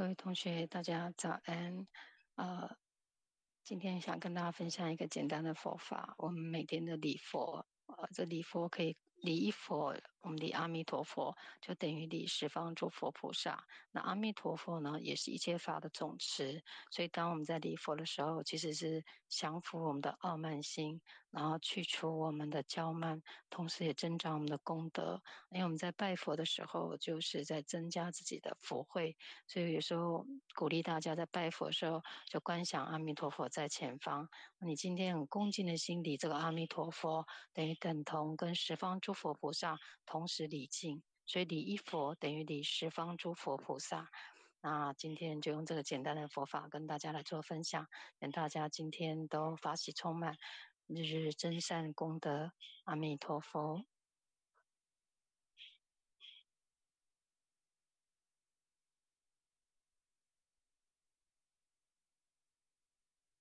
各位同学，大家早安。呃，今天想跟大家分享一个简单的佛法。我们每天的礼佛，呃，这礼佛可以。礼佛，我们的阿弥陀佛，就等于礼十方诸佛菩萨。那阿弥陀佛呢，也是一切法的总持。所以，当我们在礼佛的时候，其实是降伏我们的傲慢心，然后去除我们的骄慢，同时也增长我们的功德。因为我们在拜佛的时候，就是在增加自己的福慧。所以有时候鼓励大家在拜佛的时候，就观想阿弥陀佛在前方。你今天很恭敬的心礼这个阿弥陀佛，等于等同跟十方。诸佛菩萨同时礼敬，所以礼一佛等于礼十方诸佛菩萨。那今天就用这个简单的佛法跟大家来做分享，愿大家今天都法喜充满，日日增善功德。阿弥陀佛。